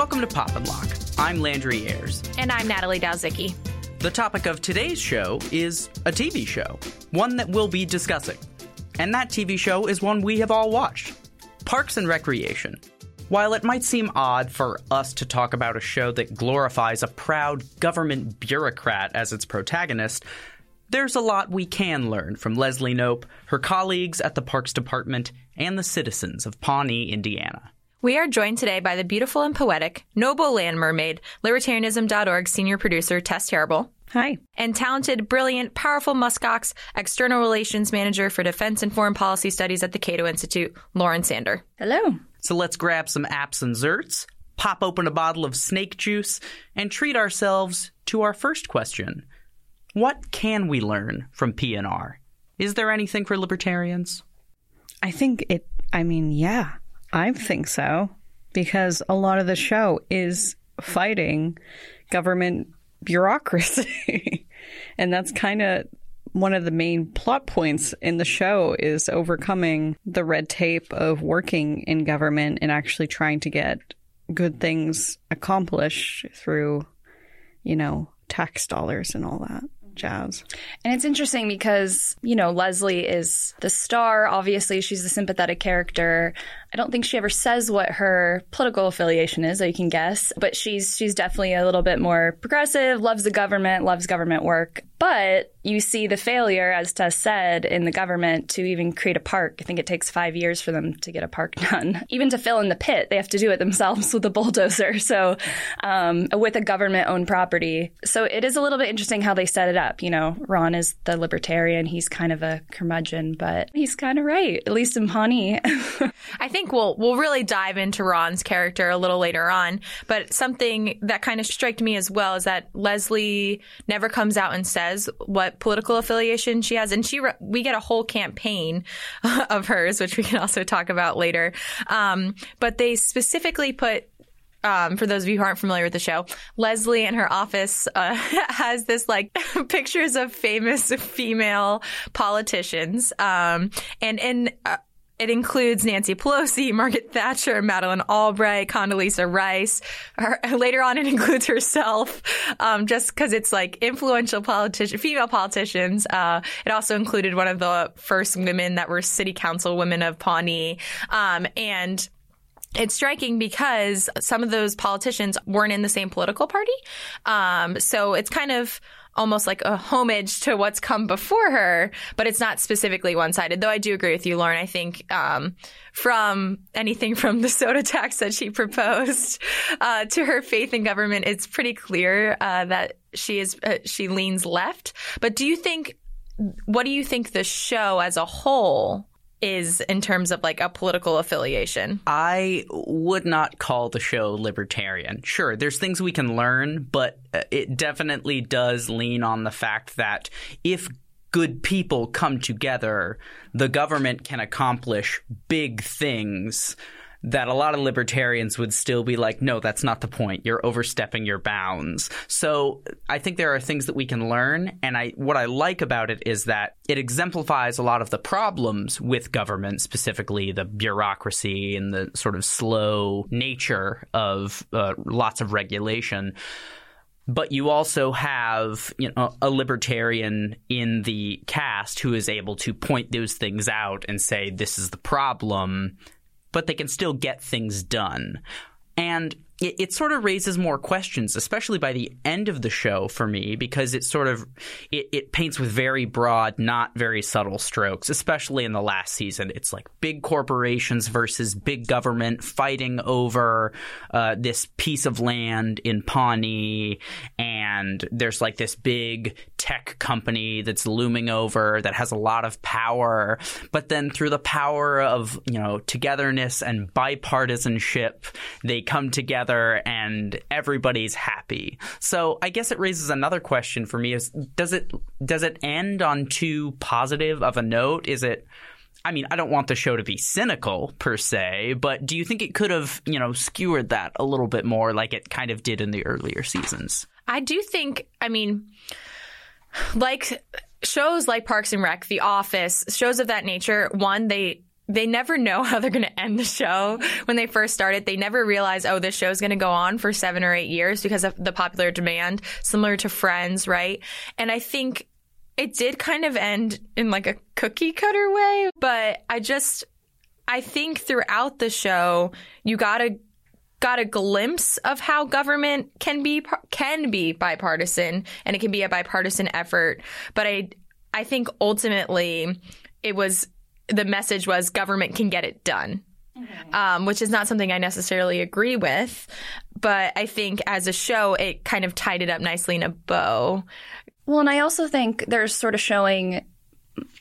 Welcome to Pop and Locke. I'm Landry Ayres. And I'm Natalie Dowzicki. The topic of today's show is a TV show, one that we'll be discussing. And that TV show is one we have all watched Parks and Recreation. While it might seem odd for us to talk about a show that glorifies a proud government bureaucrat as its protagonist, there's a lot we can learn from Leslie Knope, her colleagues at the Parks Department, and the citizens of Pawnee, Indiana. We are joined today by the beautiful and poetic, noble land mermaid, libertarianism.org senior producer Tess Terrible. Hi. And talented, brilliant, powerful muskox, external relations manager for defense and foreign policy studies at the Cato Institute, Lauren Sander. Hello. So let's grab some apps and zerts, pop open a bottle of snake juice, and treat ourselves to our first question. What can we learn from PNR? Is there anything for libertarians? I think it, I mean, yeah. I think so because a lot of the show is fighting government bureaucracy. and that's kind of one of the main plot points in the show is overcoming the red tape of working in government and actually trying to get good things accomplished through, you know, tax dollars and all that jazz. And it's interesting because, you know, Leslie is the star. Obviously, she's a sympathetic character. I don't think she ever says what her political affiliation is, so you can guess. But she's she's definitely a little bit more progressive, loves the government, loves government work. But you see the failure, as Tess said, in the government to even create a park. I think it takes five years for them to get a park done. Even to fill in the pit, they have to do it themselves with a bulldozer. So, um, with a government owned property. So it is a little bit interesting how they set it up. You know, Ron is the libertarian. He's kind of a curmudgeon, but he's kind of right, at least in Pawnee. I think we'll we'll really dive into Ron's character a little later on. But something that kind of struck me as well is that Leslie never comes out and says says what political affiliation she has, and she we get a whole campaign of hers, which we can also talk about later. Um, but they specifically put um, for those of you who aren't familiar with the show, Leslie in her office uh, has this like pictures of famous female politicians, um, and in uh, it includes Nancy Pelosi, Margaret Thatcher, Madeleine Albright, Condoleezza Rice. Her, later on, it includes herself, um, just because it's like influential politician, female politicians. Uh, it also included one of the first women that were city council women of Pawnee, um, and it's striking because some of those politicians weren't in the same political party. Um, so it's kind of almost like a homage to what's come before her, but it's not specifically one sided. Though I do agree with you, Lauren. I think um, from anything from the soda tax that she proposed uh, to her faith in government, it's pretty clear uh, that she is uh, she leans left. But do you think? What do you think the show as a whole is in terms of like a political affiliation? I would not call the show libertarian. Sure, there's things we can learn, but uh, it definitely does lean on the fact that if good people come together, the government can accomplish big things that a lot of libertarians would still be like, no, that's not the point. You're overstepping your bounds. So I think there are things that we can learn. And I, what I like about it is that it exemplifies a lot of the problems with government, specifically the bureaucracy and the sort of slow nature of uh, lots of regulation but you also have you know a libertarian in the cast who is able to point those things out and say this is the problem but they can still get things done. And it, it, sort of raises more questions, especially by the end of the show for me, because it sort of it, it, paints with very broad, not very subtle strokes. Especially in the last season, it's like big corporations versus big government fighting over uh, this piece of land in Pawnee, and there's like this big tech company that's looming over that has a lot of power. But then through the power of you know togetherness and bipartisanship, they come together together and everybody's happy. So I guess it raises another question for me is does it does it end on too positive of a note? Is it I mean, I don't want the show to be cynical per se, but do you think it could have, you know, skewered that a little bit more like it kind of did in the earlier seasons? I do think, I mean, like shows like Parks and Rec, The Office, shows of that nature, one, they they never know how they're going to end the show. When they first started, they never realize, oh, this show is going to go on for seven or eight years because of the popular demand, similar to Friends, right? And I think it did kind of end in like a cookie cutter way, but I just, I think throughout the show, you got a got a glimpse of how government can be can be bipartisan and it can be a bipartisan effort but i i think ultimately it was the message was government can get it done. Mm-hmm. Um, which is not something I necessarily agree with, but I think as a show, it kind of tied it up nicely in a bow. Well, and I also think there's sort of showing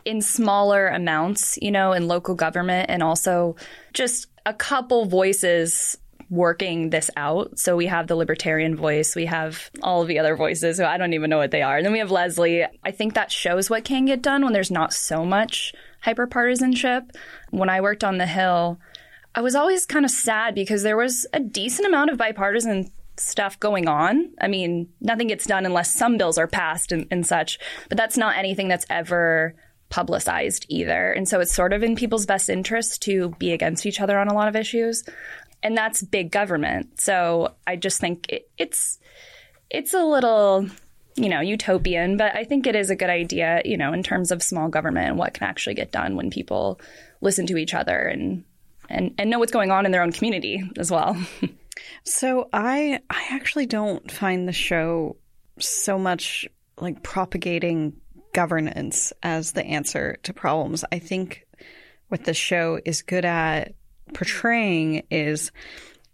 in smaller amounts, you know, in local government and also just a couple voices working this out. So we have the libertarian voice, we have all of the other voices, so I don't even know what they are. And then we have Leslie. I think that shows what can get done when there's not so much hyperpartisanship. When I worked on the Hill, I was always kind of sad because there was a decent amount of bipartisan stuff going on. I mean, nothing gets done unless some bills are passed and, and, such, but that's not anything that's ever publicized either. And so it's sort of in people's best interest to be against each other on a lot of issues. And that's big government. So I just think it, it's it's a little you know, utopian, but I think it is a good idea, you know, in terms of small government and what can actually get done when people listen to each other and and, and know what's going on in their own community as well. so I I actually don't find the show so much like propagating governance as the answer to problems. I think what the show is good at portraying is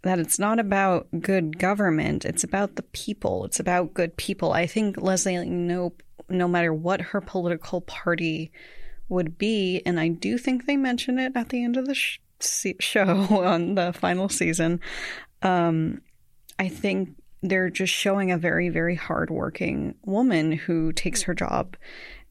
that it's not about good government. It's about the people. It's about good people. I think Leslie Knope, no matter what her political party would be, and I do think they mention it at the end of the sh- show on the final season. Um, I think they're just showing a very, very hardworking woman who takes her job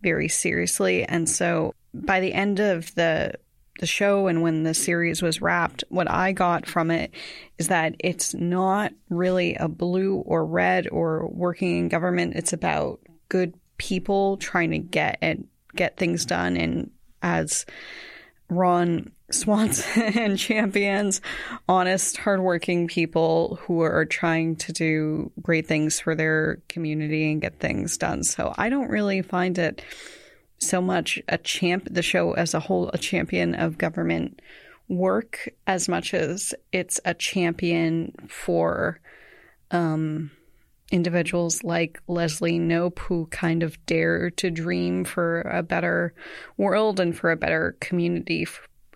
very seriously. And so by the end of the the show and when the series was wrapped, what I got from it is that it's not really a blue or red or working in government. It's about good people trying to get and get things done. And as Ron Swanson champions, honest, hardworking people who are trying to do great things for their community and get things done. So I don't really find it so much a champ, the show as a whole, a champion of government work as much as it's a champion for um, individuals like Leslie Knope who kind of dare to dream for a better world and for a better community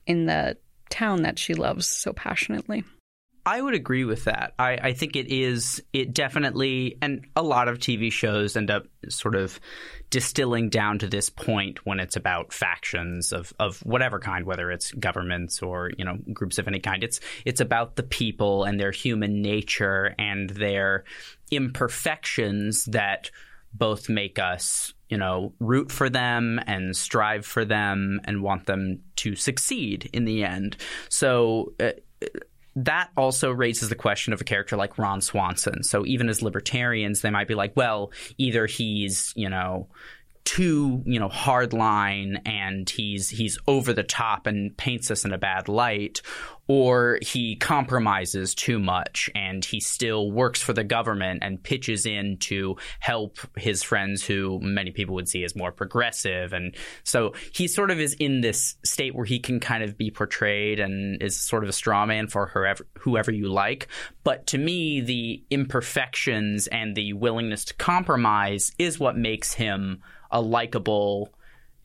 in the town that she loves so passionately. I would agree with that. I, I, think it is, it definitely, and a lot of TV shows end up sort of distilling down to this point when it's about factions of, of whatever kind, whether it's governments or, you know, groups of any kind. It's, it's about the people and their human nature and their imperfections that both make us, you know, root for them and strive for them and want them to succeed in the end. So, uh, that also raises the question of a character like Ron Swanson. So even as libertarians, they might be like, well, either he's, you know, too, you know, hardline and he's he's over the top and paints us in a bad light, or he compromises too much and he still works for the government and pitches in to help his friends who many people would see as more progressive. And so he sort of is in this state where he can kind of be portrayed and is sort of a straw man for whoever, whoever you like. But to me, the imperfections and the willingness to compromise is what makes him a likable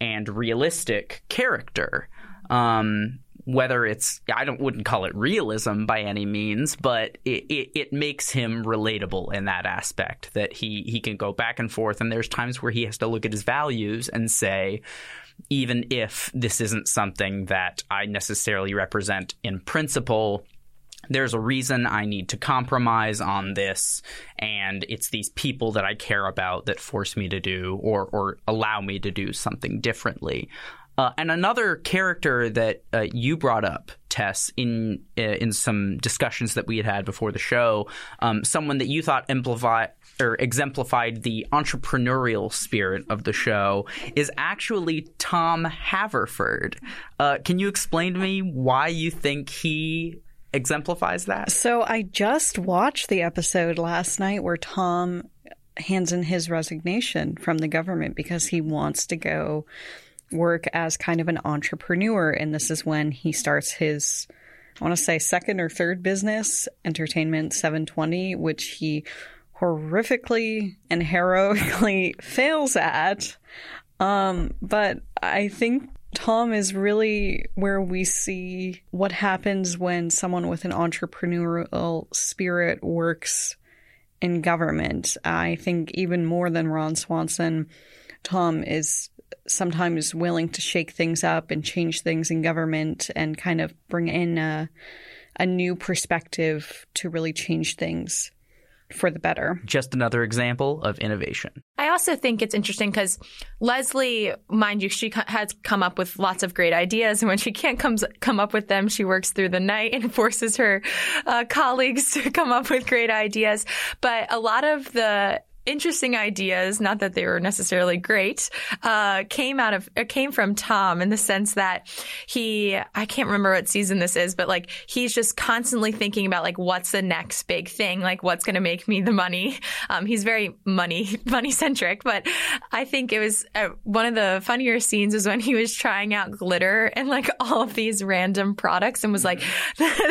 and realistic character. Um, whether it's I don't wouldn't call it realism by any means, but it, it, it, makes him relatable in that aspect that he he can go back and forth, and there's times where he has to look at his values and say, even if this isn't something that I necessarily represent in principle, there's a reason I need to compromise on this, and it's these people that I care about that force me to do or or allow me to do something differently. Uh, and another character that uh, you brought up, Tess, in uh, in some discussions that we had had before the show, um, someone that you thought amplified or exemplified the entrepreneurial spirit of the show is actually Tom Haverford. Uh, can you explain to me why you think he exemplifies that? So I just watched the episode last night where Tom hands in his resignation from the government because he wants to go work as kind of an entrepreneur. And this is when he starts his, I want to say, second or third business, Entertainment 720, which he horrifically and heroically fails at. Um, but I think Tom is really where we see what happens when someone with an entrepreneurial spirit works in government. I think even more than Ron Swanson, Tom is sometimes willing to shake things up and change things in government and kind of bring in a, a new perspective to really change things for the better. Just another example of innovation. I also think it's interesting because Leslie, mind you, she has come up with lots of great ideas, and when she can't come come up with them, she works through the night and forces her uh, colleagues to come up with great ideas. But a lot of the interesting ideas, not that they were necessarily great, uh, came out of, uh, came from Tom in the sense that he, I can't remember what season this is, but like he's just constantly thinking about like what's the next big thing, like what's going to make me the money. Um, he's very money, money centric, but I think it was uh, one of the funnier scenes was when he was trying out glitter and like all of these random products and was like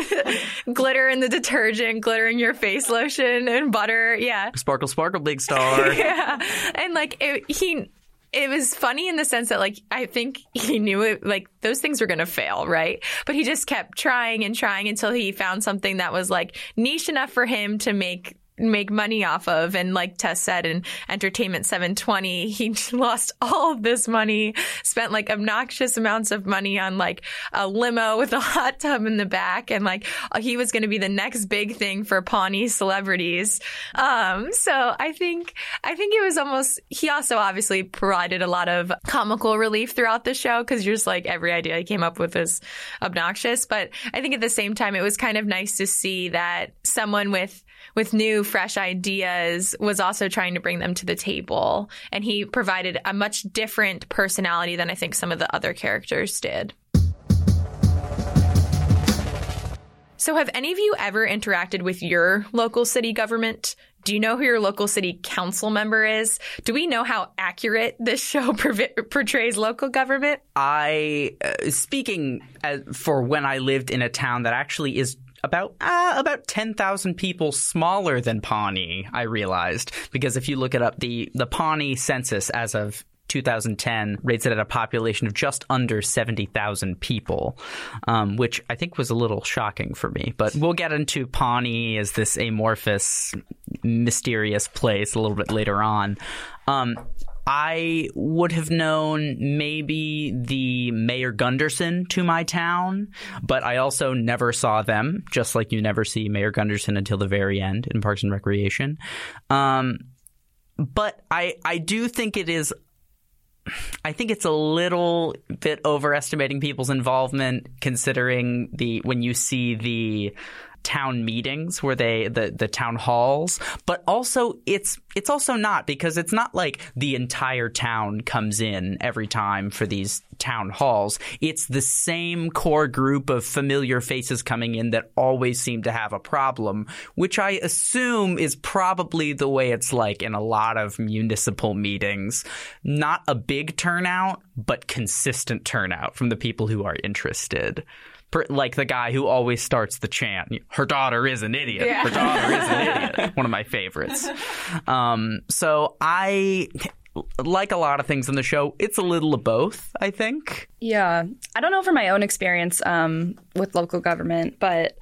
glitter in the detergent, glitter in your face lotion and butter. Yeah. Sparkle, sparkle, big star. yeah. And like it, he it was funny in the sense that like I think he knew it like those things were going to fail, right? But he just kept trying and trying until he found something that was like niche enough for him to make make money off of. And like Tess said in Entertainment 720, he lost all of this money, spent like obnoxious amounts of money on like a limo with a hot tub in the back. And like he was going to be the next big thing for Pawnee celebrities. Um, so I think, I think it was almost, he also obviously provided a lot of comical relief throughout the show because you're just like every idea he came up with is obnoxious. But I think at the same time, it was kind of nice to see that someone with with new, fresh ideas, was also trying to bring them to the table. And he provided a much different personality than I think some of the other characters did. So, have any of you ever interacted with your local city government? Do you know who your local city council member is? Do we know how accurate this show portrays local government? I, uh, speaking as, for when I lived in a town that actually is about uh, about 10,000 people smaller than Pawnee, I realized. Because if you look it up, the, the Pawnee census as of 2010 rates it at a population of just under 70,000 people, um, which I think was a little shocking for me. But we'll get into Pawnee as this amorphous, mysterious place a little bit later on. Um, I would have known maybe the Mayor Gunderson to my town, but I also never saw them, just like you never see Mayor Gunderson until the very end in Parks and Recreation. Um, but I I do think it is I think it's a little bit overestimating people's involvement considering the when you see the town meetings where they the the town halls but also it's it's also not because it's not like the entire town comes in every time for these town halls. It's the same core group of familiar faces coming in that always seem to have a problem which i assume is probably the way it's like in a lot of municipal meetings. Not a big turnout but consistent turnout from the people who are interested like the guy who always starts the chant. Her daughter is an idiot. Yeah. Her daughter is an idiot. One of my favorites. Um, so I like a lot of things in the show, it's a little of both, I think. Yeah. I don't know from my own experience um, with local government, but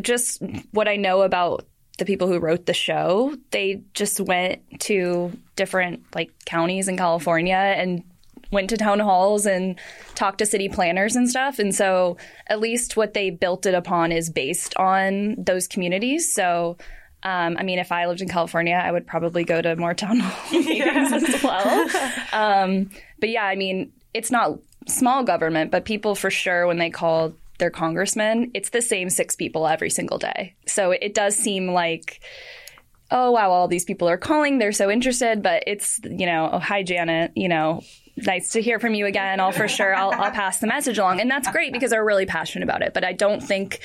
just what I know about the people who wrote the show, they just went to different like counties in California and went to town halls and talked to city planners and stuff. And so at least what they built it upon is based on those communities. So um, I mean, if I lived in California, I would probably go to more town hall meetings as well. Um, but yeah, I mean, it's not small government, but people for sure, when they call their congressman, it's the same six people every single day. So it does seem like, oh, wow, all these people are calling. They're so interested, but it's, you know, oh, hi, Janet, you know, nice to hear from you again. I'll for sure, I'll, I'll pass the message along. And that's great because they're really passionate about it. But I don't think,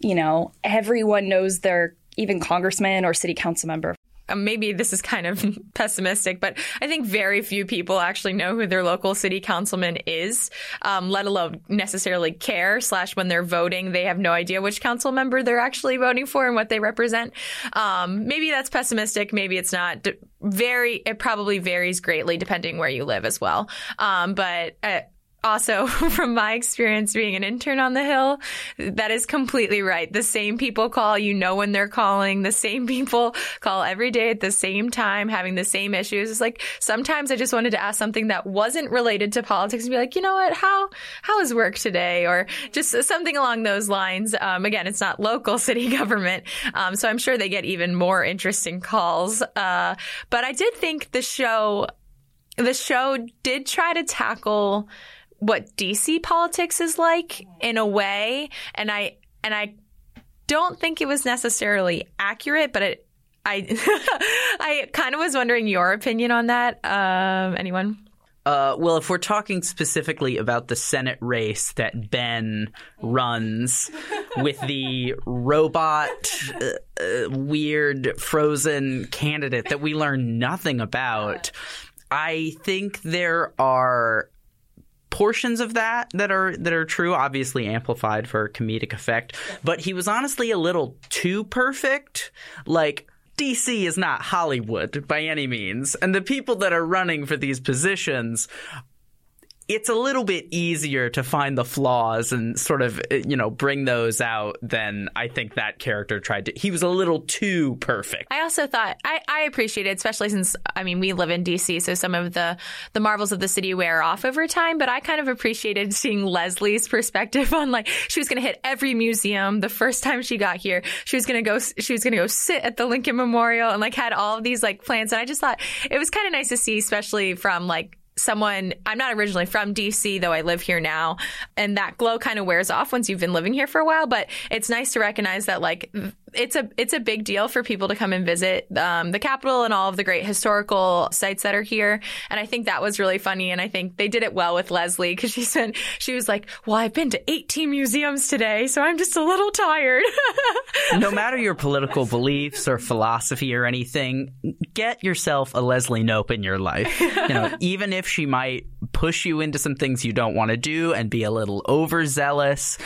you know, everyone knows their even congressman or city council member maybe this is kind of pessimistic, but I think very few people actually know who their local city councilman is, um, let alone necessarily care. Slash, when they're voting, they have no idea which council member they're actually voting for and what they represent. Um, maybe that's pessimistic. Maybe it's not. Very, it probably varies greatly depending where you live as well. Um, but. Uh, also from my experience being an intern on the hill that is completely right. The same people call you know when they're calling. The same people call every day at the same time having the same issues. It's like sometimes i just wanted to ask something that wasn't related to politics and be like you know what? How how is work today? Or just something along those lines. Um, again it's not local city government. Um, so i'm sure they get even more interesting calls. Uh, but i did think the show the show did try to tackle what DC politics is like in a way, and I and I don't think it was necessarily accurate, but it I I kind of was wondering your opinion on that. Um, anyone? Uh, well, if we're talking specifically about the Senate race that Ben runs with the robot, uh, uh, weird, frozen candidate that we learn nothing about, I think there are portions of that that are that are true obviously amplified for comedic effect. But he was honestly a little too perfect. Like DC is not Hollywood by any means. And the people that are running for these positions it's a little bit easier to find the flaws and sort of eh, you know bring those out than I think that character tried to. He was a little too perfect. I also thought I, I appreciated, especially since I mean we live in DC, so some of the the marvels of the city wear off over time. But I kind of appreciated seeing Leslie's perspective on like she was going to hit every museum the first time she got here. She was going to go she was going to go sit at the Lincoln Memorial and like had all of these like plans. And I just thought it was kind of nice to see, especially from like someone I'm not originally from DC though I live here now and that glow kind of wears off once you've been living here for a while but it's nice to recognize that like it's a it's a big deal for people to come and visit um, the Capitol and all of the great historical sites that are here. And I think that was really funny. And I think they did it well with Leslie because she said she was like, "Well, I've been to 18 museums today, so I'm just a little tired." no matter your political beliefs or philosophy or anything, get yourself a Leslie Knope in your life. You know, even if she might push you into some things you don't want to do and be a little overzealous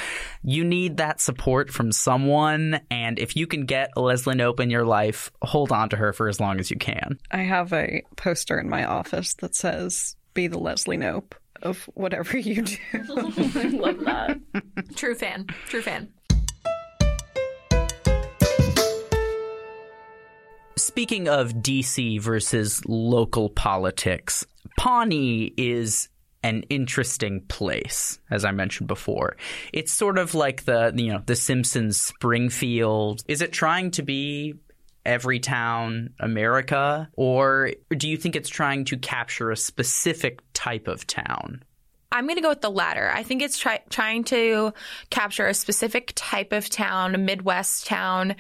you need that support from someone. And if you can get a Leslie Knope in your life, hold on to her for as long as you can. I have a poster in my office that says, Be the Leslie Knope of whatever you do. I love that. True fan. True fan. Speaking of DC versus local politics, Pawnee is an interesting place, as I mentioned before. It's sort of like the you know the Simpsons Springfield. Is it trying to be every town America, or do you think it's trying to capture a specific type of town? I'm going to go with the latter. I think it's try- trying to capture a specific type of town, a Midwest town,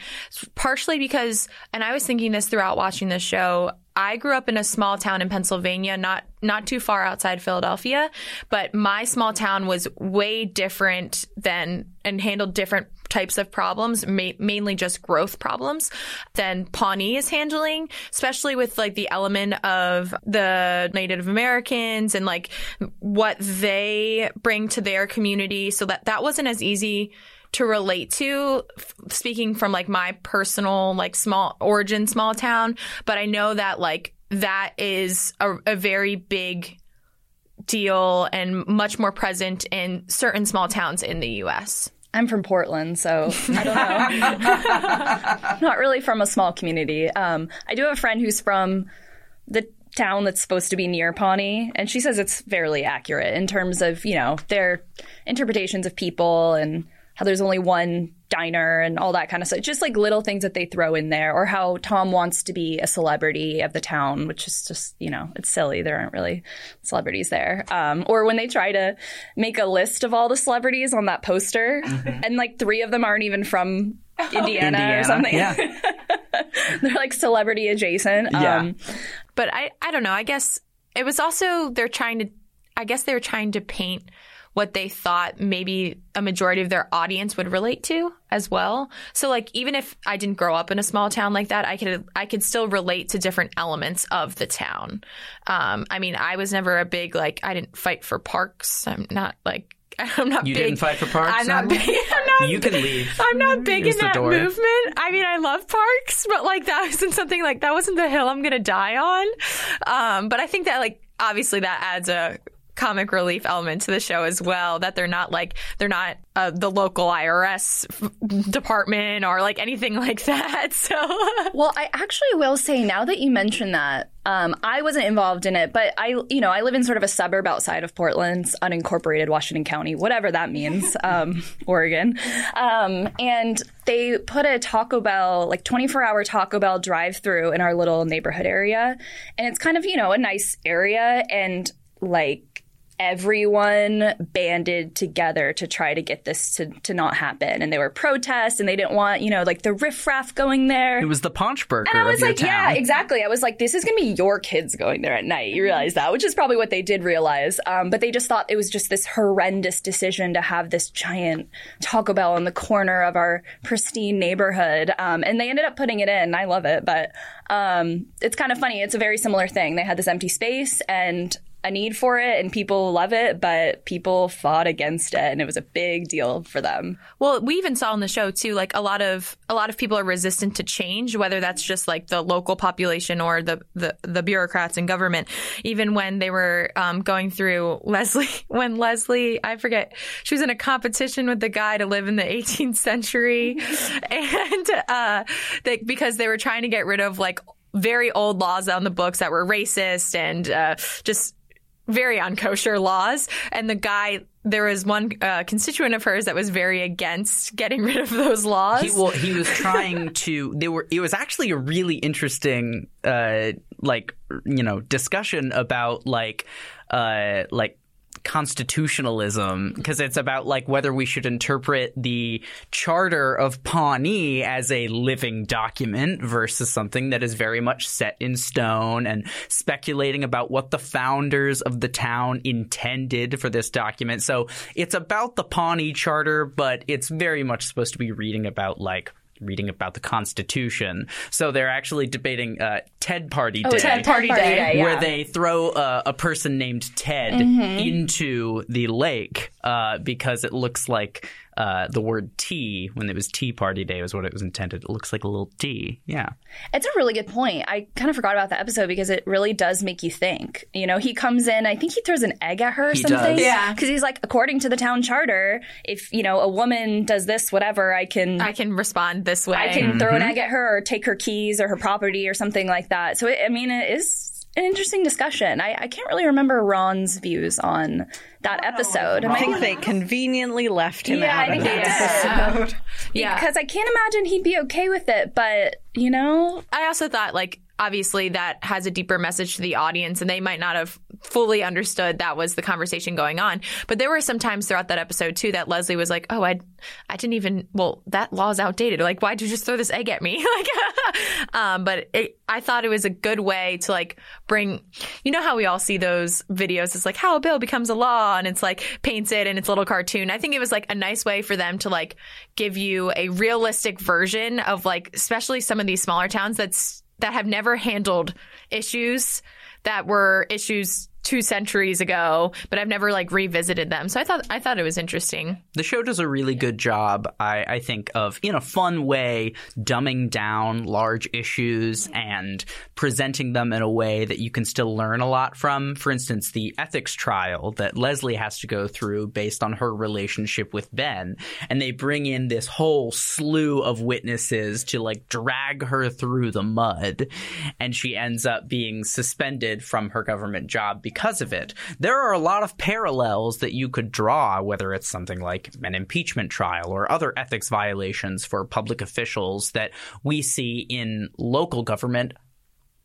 partially because, and I was thinking this throughout watching this show, I grew up in a small town in Pennsylvania, not not too far outside Philadelphia, but my small town was way different than and handled different types of problems, ma- mainly just growth problems than Pawnee is handling, especially with like the element of the Native Americans and like what they bring to their community. So that that wasn't as easy to relate to speaking from like my personal like small origin small town but i know that like that is a, a very big deal and much more present in certain small towns in the us I'm from Portland, so I don't know. Not really from a small community. Um, I do have a friend who's from the town that's supposed to be near Pawnee, and she says it's fairly accurate in terms of you know their interpretations of people and how there's only one diner and all that kind of stuff. Just like little things that they throw in there, or how Tom wants to be a celebrity of the town, which is just, you know, it's silly. There aren't really celebrities there. Um, or when they try to make a list of all the celebrities on that poster, and like three of them aren't even from Indiana, Indiana, or something. yeah. They're like celebrity adjacent. Yeah. Um, But I, I don't know. I guess it was also they're trying to. I guess they were trying to paint what they thought maybe a majority of their audience would relate to as well. So like even if I didn't grow up in a small town like that, I could I could still relate to different elements of the town. Um, I mean, I was never a big like I didn't fight for parks. I'm not like I'm not. You big. didn't fight for parks, I'm not big. I'm not You can leave. I'm not big Here's in that movement. I mean, I love parks, but like that wasn't something like that wasn't the hill I'm gonna die on. Um, but I think that like obviously that adds a comic relief element to the show as well. That they're not like they're not uh, the local IRS f- department or like anything like that. So Well, I actually will say now that you mention that, um, I wasn't involved in it, but I, you know, I live in sort of a suburb outside of Portland's unincorporated Washington County, whatever that means, um, Oregon. Um, and they put a Taco Bell, like 24 hour Taco Bell drive through in our little neighborhood area. And it's kind of, you know, a nice area. And like, everyone banded together to try to get this to, to not happen. And they were protests and they didn't want, you know, like the riffraff going there. It was the paunch Paunchburger And I was like, yeah, exactly. I was like, this is going to be your kids going there at night. You realize that, which is probably what they did realize. Um, but they just thought it was just this horrendous decision to have this giant Taco Bell in the corner of our pristine neighborhood. Um, and they ended up putting it in. I love it. But um, it's kind of funny. It's a very similar thing. They had this empty space and a need for it, and people love it, but people fought against it, and it was a big deal for them. Well, we even saw in the show too, like a lot of a lot of people are resistant to change, whether that's just like the local population or the the, the bureaucrats in government. Even when they were um, going through Leslie, when Leslie, I forget, she was in a competition with the guy to live in the 18th century, and uh, they, because they were trying to get rid of like very old laws on the books that were racist and uh, just very unkosher laws. And the guy, there was one uh, constituent of hers that was very against getting rid of those laws. He, well, he was trying to. They were. It was actually a really interesting, uh, like you know, discussion about like, uh, like constitutionalism because it's about like whether we should interpret the charter of Pawnee as a living document versus something that is very much set in stone and speculating about what the founders of the town intended for this document. So it's about the Pawnee charter, but it's very much supposed to be reading about like reading about the Constitution. So they're actually debating uh, Ted Party Day. Oh, Ted Party Day, Where yeah. they throw uh, a person named Ted Mm-hmm. into the lake uh, because it looks like uh, the word tea, when it was Tea Party Day, was what it was intended. It looks like a little T. Yeah. It's a really good point. I kind of forgot about that episode because it really does make you think. You know, he comes in, I think he throws an egg at her or He something. does. Yeah. Because he's like, according to the town charter, if, you know, a woman does this, whatever, I can. I can respond this way. I can throw an egg at her or take her keys or her property or something like that. So, it, I mean, it is an interesting discussion. I, I can't really remember Ron's views on that episode. I think they conveniently left him Yeah, I out think of they that did. episode. yeah. Because I can't imagine he'd be okay with it, but, you know, I also thought like obviously that has a deeper message to the audience and they might not have fully understood that was the conversation going on. But there were some times throughout that episode too that Leslie was like, "Oh, I I didn't even well, that law's outdated. Like why'd you just throw this egg at me?" like um but it, I thought it was a good way to like bring you know how we all see those videos it's like how a bill becomes a law and it's like paints it and it's a little cartoon. I think it was like a nice way for them to like give you a realistic version of like especially some of these smaller towns that's that have never handled issues that were issues two centuries ago, but I've never like revisited them. So I thought I thought it was interesting. The show does a really good job, I, I think, of in a fun way dumbing down large issues and presenting them in a way that you can still learn a lot from. For instance, the ethics trial that Leslie has to go through based on her relationship with Ben, and they bring in this whole slew of witnesses to like drag her through the mud, and she ends up being suspended from her government job because because of it. There are a lot of parallels that you could draw, whether it's something like an impeachment trial or other ethics violations for public officials that we see in local government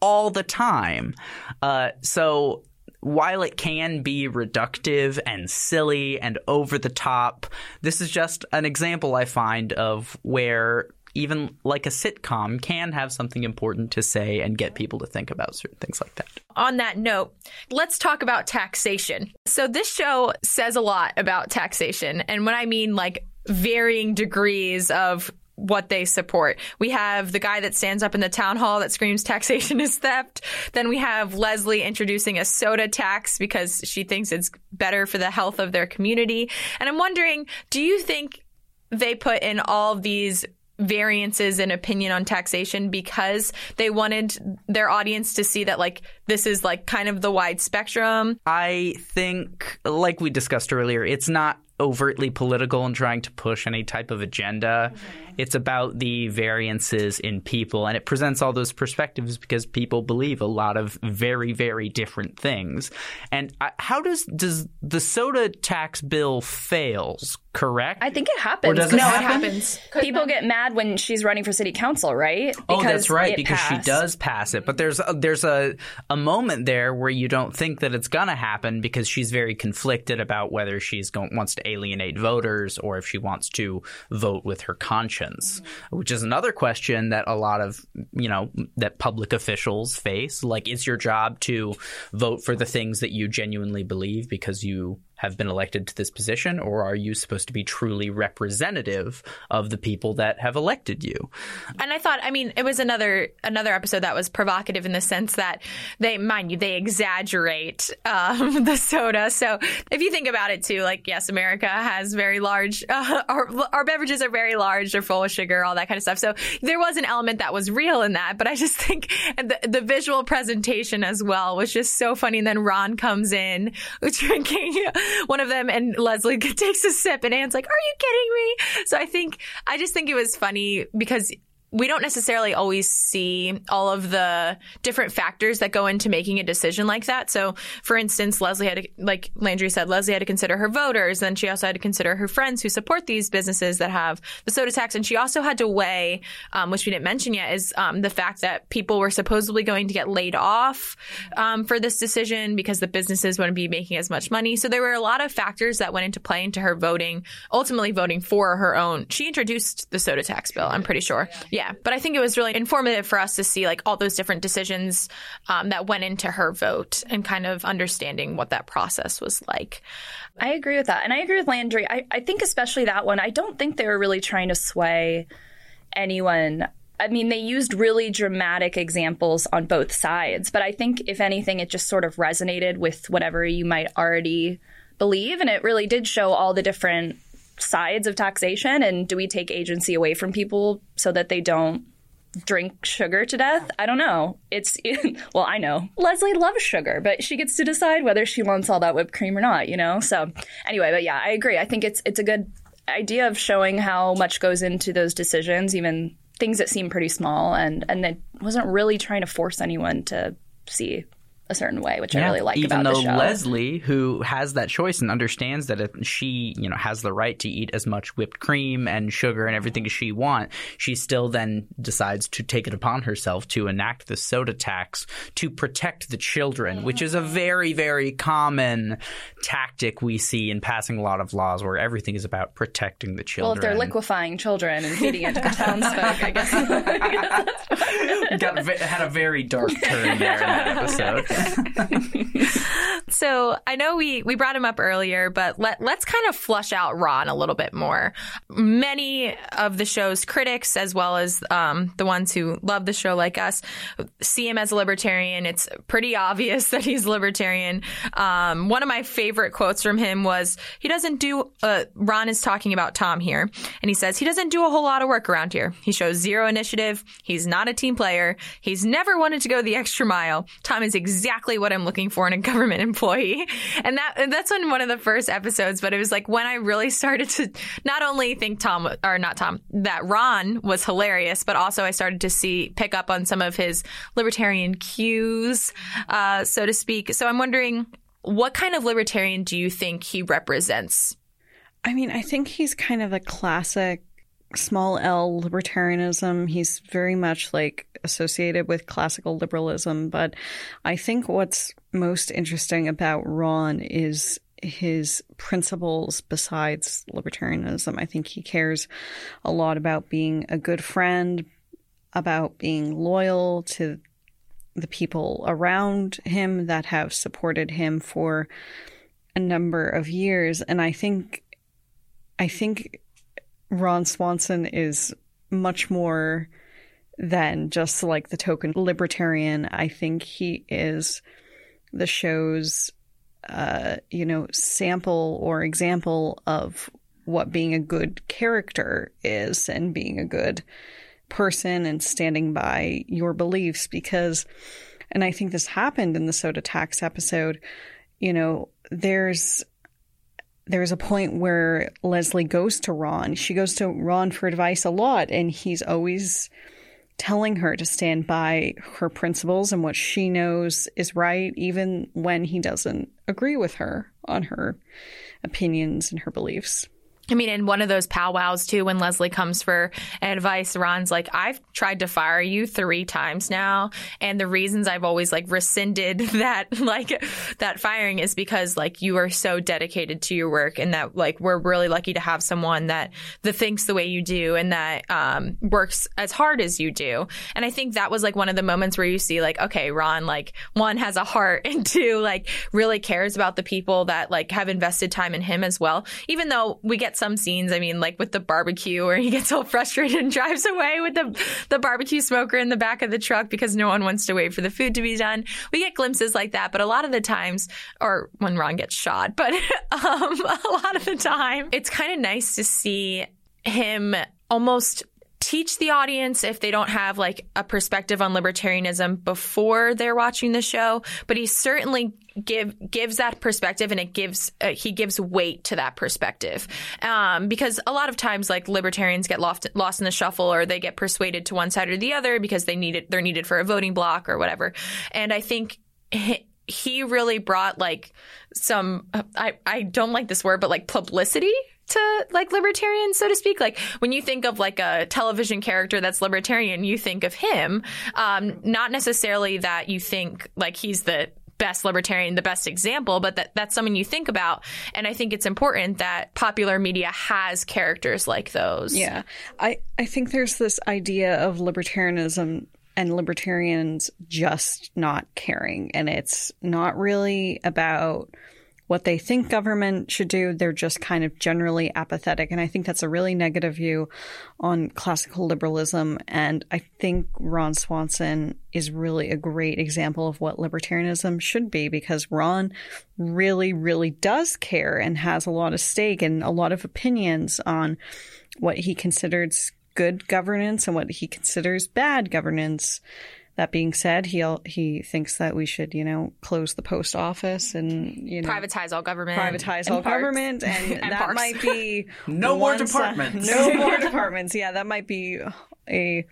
all the time. Uh, so while it can be reductive and silly and over the top, this is just an example I find of where even like a sitcom can have something important to say and get people to think about certain things like that. On that note, let's talk about taxation. So this show says a lot about taxation. And when I mean like varying degrees of what they support. We have the guy that stands up in the town hall that screams taxation is theft. Then we have Leslie introducing a soda tax because she thinks it's better for the health of their community. And I'm wondering, do you think they put in all these variances in opinion on taxation because they wanted their audience to see that like this is like kind of the wide spectrum. I think like we discussed earlier, it's not overtly political and trying to push any type of agenda. Mm-hmm. It's about the variances in people, and it presents all those perspectives because people believe a lot of very, very different things. And uh, how does does the soda tax bill fails? Correct? I think it happens. Or does it No, it happen? happens. People get mad when she's running for city council, right? Oh, that's right, because passed. she does pass it. But there's a, there's a a moment there where you don't think that it's gonna happen because she's very conflicted about whether she's going wants to alienate voters or if she wants to vote with her conscience, which is another question that a lot of you know that public officials face. Like, is your job to vote for the things that you genuinely believe because you have been elected to this position, or are you supposed to be truly representative of the people that have elected you? And I thought, I mean, it was another another episode that was provocative in the sense that they, mind you, they exaggerate um, the soda. So if you think about it too, like yes, America has very large, uh, our, our beverages are very large, they're full of sugar, all that kind of stuff. So there was an element that was real in that, but I just think the, the visual presentation as well was just so funny. And then Ron comes in drinking one of them, and Leslie takes a sip, and Ann's like, "Are you kidding me?" So I think I just think it was funny because we don't necessarily always see all of the different factors that go into making a decision like that. So, for instance, Leslie had, to, like Landry said, Leslie had to consider her voters. Then she also had to consider her friends who support these businesses that have the soda tax. And she also had to weigh, um, which we didn't mention yet, is um, the fact that people were supposedly going to get laid off um, for this decision because the businesses wouldn't be making as much money. So there were a lot of factors that went into play into her voting, ultimately voting for her own. She introduced the soda tax bill, I'm pretty sure. Yeah, but I think it was really informative for us to see like all those different decisions um, that went into her vote and kind of understanding what that process was like. I agree with that. And I agree with Landry. I, I think, especially that one, I don't think they were really trying to sway anyone. I mean, they used really dramatic examples on both sides, but I think, if anything, it just sort of resonated with whatever you might already believe. And it really did show all the different sides of taxation. And do we take agency away from people so that they don't drink sugar to death? I don't know. It's well, I know. Leslie loves sugar, but she gets to decide whether she wants all that whipped cream or not, you know? So, anyway, but yeah, I agree. I think it's it's a good idea of showing how much goes into those decisions, even things that seem pretty small and and that wasn't really trying to force anyone to see a certain way, which I really like even about though the show. Leslie, who has that choice and understands that if she, you know, has the right to eat as much whipped cream and sugar and everything as she wants, she still then decides to take it upon herself to enact the soda tax to protect the children, which is a very, very common tactic we see in passing a lot of laws where everything is about protecting the children. well, if they're liquefying children and feeding it to the townsfolk, I guess. Got, had a very dark turn there in that episode. So I know we we brought him up earlier, but let let's kind of flush out Ron a little bit more. Many of the show's critics, as well as um, the ones who love the show like us, see him as a libertarian. It's pretty obvious that he's libertarian. Um, one of my favorite quotes from him was, "He doesn't do." Uh, Ron is talking about Tom here, and he says he doesn't do a whole lot of work around here. He shows zero initiative. He's not a team player. He's never wanted to go the extra mile. Tom is exactly what I'm looking for in a government employee. And that that's in one of the first episodes, but it was like when I really started to not only think Tom or not Tom, that Ron was hilarious, but also I started to see pick up on some of his libertarian cues, uh, so to speak. So I'm wondering what kind of libertarian do you think he represents? I mean, I think he's kind of a classic small L libertarianism. He's very much like associated with classical liberalism. But I think what's most interesting about Ron is his principles besides libertarianism. I think he cares a lot about being a good friend, about being loyal to the people around him that have supported him for a number of years. And I think, I think Ron Swanson is much more than just like the token libertarian. I think he is the show's, uh, you know, sample or example of what being a good character is and being a good person and standing by your beliefs because, and I think this happened in the soda tax episode, you know, there's there's a point where Leslie goes to Ron. She goes to Ron for advice a lot, and he's always telling her to stand by her principles and what she knows is right, even when he doesn't agree with her on her opinions and her beliefs. I mean, in one of those powwows too, when Leslie comes for advice, Ron's like, I've tried to fire you three times now. And the reasons I've always like rescinded that, like that firing is because like you are so dedicated to your work and that like we're really lucky to have someone that, that thinks the way you do and that, um, works as hard as you do. And I think that was like one of the moments where you see like, okay, Ron, like one has a heart and two, like really cares about the people that like have invested time in him as well. Even though we get some scenes. I mean, like with the barbecue where he gets all frustrated and drives away with the, the barbecue smoker in the back of the truck because no one wants to wait for the food to be done. We get glimpses like that, but a lot of the times, or when Ron gets shot, but um, a lot of the time, it's kind of nice to see him almost teach the audience if they don't have like a perspective on libertarianism before they're watching the show but he certainly give gives that perspective and it gives uh, he gives weight to that perspective. Um, because a lot of times like libertarians get lost lost in the shuffle or they get persuaded to one side or the other because they need it they're needed for a voting block or whatever. And i think he, he really brought like some I, I don't like this word but like publicity to like libertarian, so to speak. Like when you think of like a television character that's libertarian, you think of him. Um, not necessarily that you think like he's the best libertarian, the best example, but that that's someone you think about. And I think it's important that popular media has characters like those. Yeah. I, I think there's this idea of libertarianism and libertarians just not caring. And it's not really about what they think government should do. They're just kind of generally apathetic. And I think that's a really negative view on classical liberalism. And I think Ron Swanson is really a great example of what libertarianism should be because Ron really, really does care and has a lot of stake and a lot of opinions on what he considers good governance and what he considers bad governance. That being said, he he thinks that we should, you know, close the post office and you know privatize all government, privatize all parks. government, and, And that parks. might be No more one si- departments. no more departments. Yeah, that might be a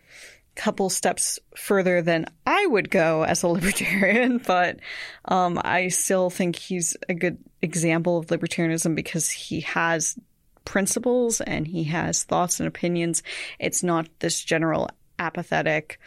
couple steps further than I would go as a libertarian, but um, I still think he's a good example of libertarianism because he has principles and he has thoughts and opinions. It's not this general apathetic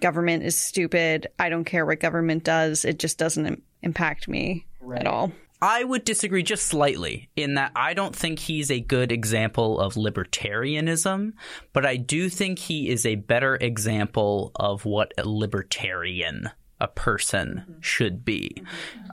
government is stupid. I don't care what government does. It just doesn't im- impact me at all. I would disagree just slightly in that I don't think he's a good example of libertarianism, but I do think he is a better example of what a libertarian a person should be.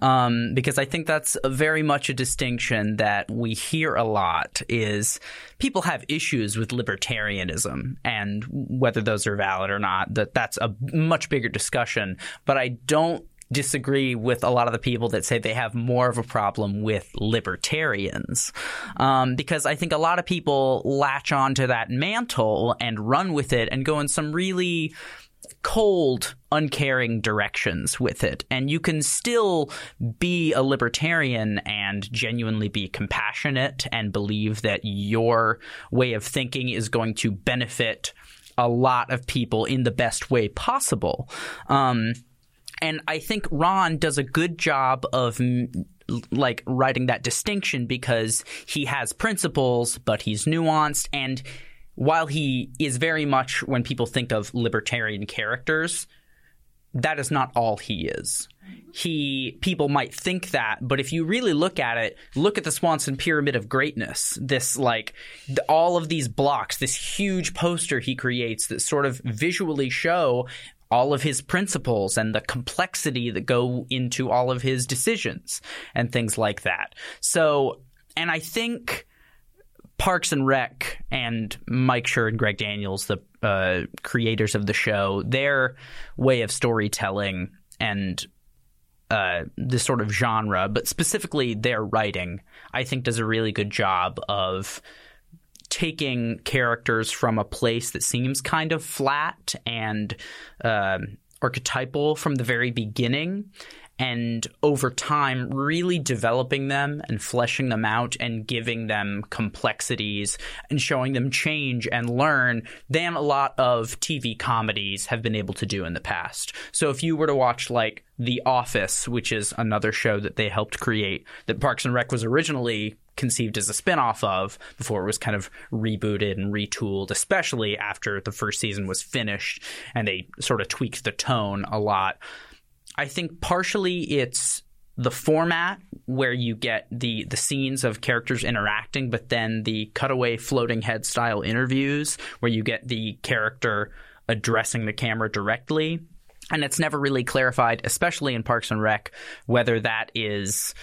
Um, because I think that's very much a distinction that we hear a lot is people have issues with libertarianism and whether those are valid or not, that that's a much bigger discussion. But I don't disagree with a lot of the people that say they have more of a problem with libertarians. Um, because I think a lot of people latch onto that mantle and run with it and go in some really cold, uncaring directions with it. And you can still be a libertarian and genuinely be compassionate and believe that your way of thinking is going to benefit a lot of people in the best way possible. Um, and I think Ron does a good job of like writing that distinction because he has principles, but he's nuanced and while he is very much when people think of libertarian characters, that is not all he is. He people might think that, but if you really look at it, look at the Swanson pyramid of greatness. This like the, all of these blocks, this huge poster he creates that sort of visually show all of his principles and the complexity that go into all of his decisions and things like that. So, and I think Parks and Rec and Mike Schur and Greg Daniels, the uh, creators of the show, their way of storytelling and uh, this sort of genre, but specifically their writing, I think does a really good job of taking characters from a place that seems kind of flat and uh, archetypal from the very beginning and over time really developing them and fleshing them out and giving them complexities and showing them change and learn than a lot of TV comedies have been able to do in the past. So if you were to watch like The Office, which is another show that they helped create that Parks and Rec was originally conceived as a spin-off of before it was kind of rebooted and retooled especially after the first season was finished and they sort of tweaked the tone a lot I think partially it's the format where you get the the scenes of characters interacting, but then the cutaway floating head style interviews where you get the character addressing the camera directly. And it's never really clarified, especially in Parks and Rec, whether that is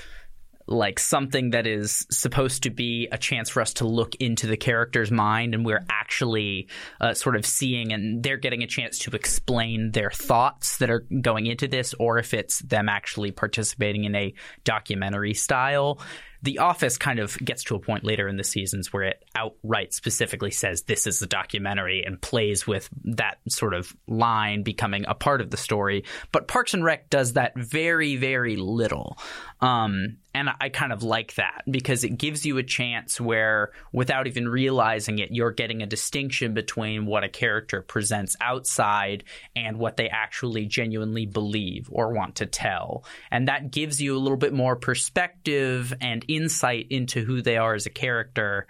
like something that is supposed to be a chance for us to look into the character's mind and we're actually uh, sort of seeing and they're getting a chance to explain their thoughts that are going into this or if it's them actually participating in a documentary style the Office kind of gets to a point later in the seasons where it outright specifically says this is a documentary and plays with that sort of line becoming a part of the story. But Parks and Rec does that very, very little. Um, and I kind of like that because it gives you a chance where, without even realizing it, you're getting a distinction between what a character presents outside and what they actually genuinely believe or want to tell. And that gives you a little bit more perspective and insight into who they are as a character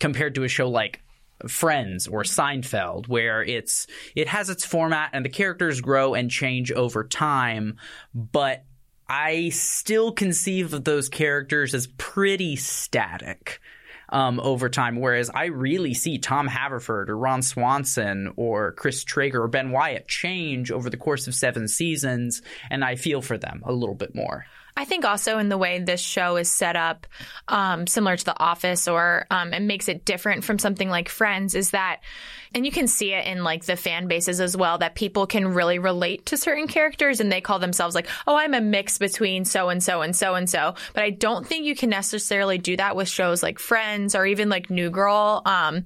compared to a show like Friends or Seinfeld, where it's it has its format and the characters grow and change over time, but I still conceive of those characters as pretty static. Um, over time. Whereas I really see Tom Haverford or Ron Swanson or Chris Traeger or Ben Wyatt change over the course of seven seasons, and I feel for them a little bit more. I think also in the way this show is set up, um, similar to The Office, or um, it makes it different from something like Friends, is that, and you can see it in like the fan bases as well, that people can really relate to certain characters and they call themselves like, oh, I'm a mix between so and so and so and so. But I don't think you can necessarily do that with shows like Friends or even like New Girl. Um,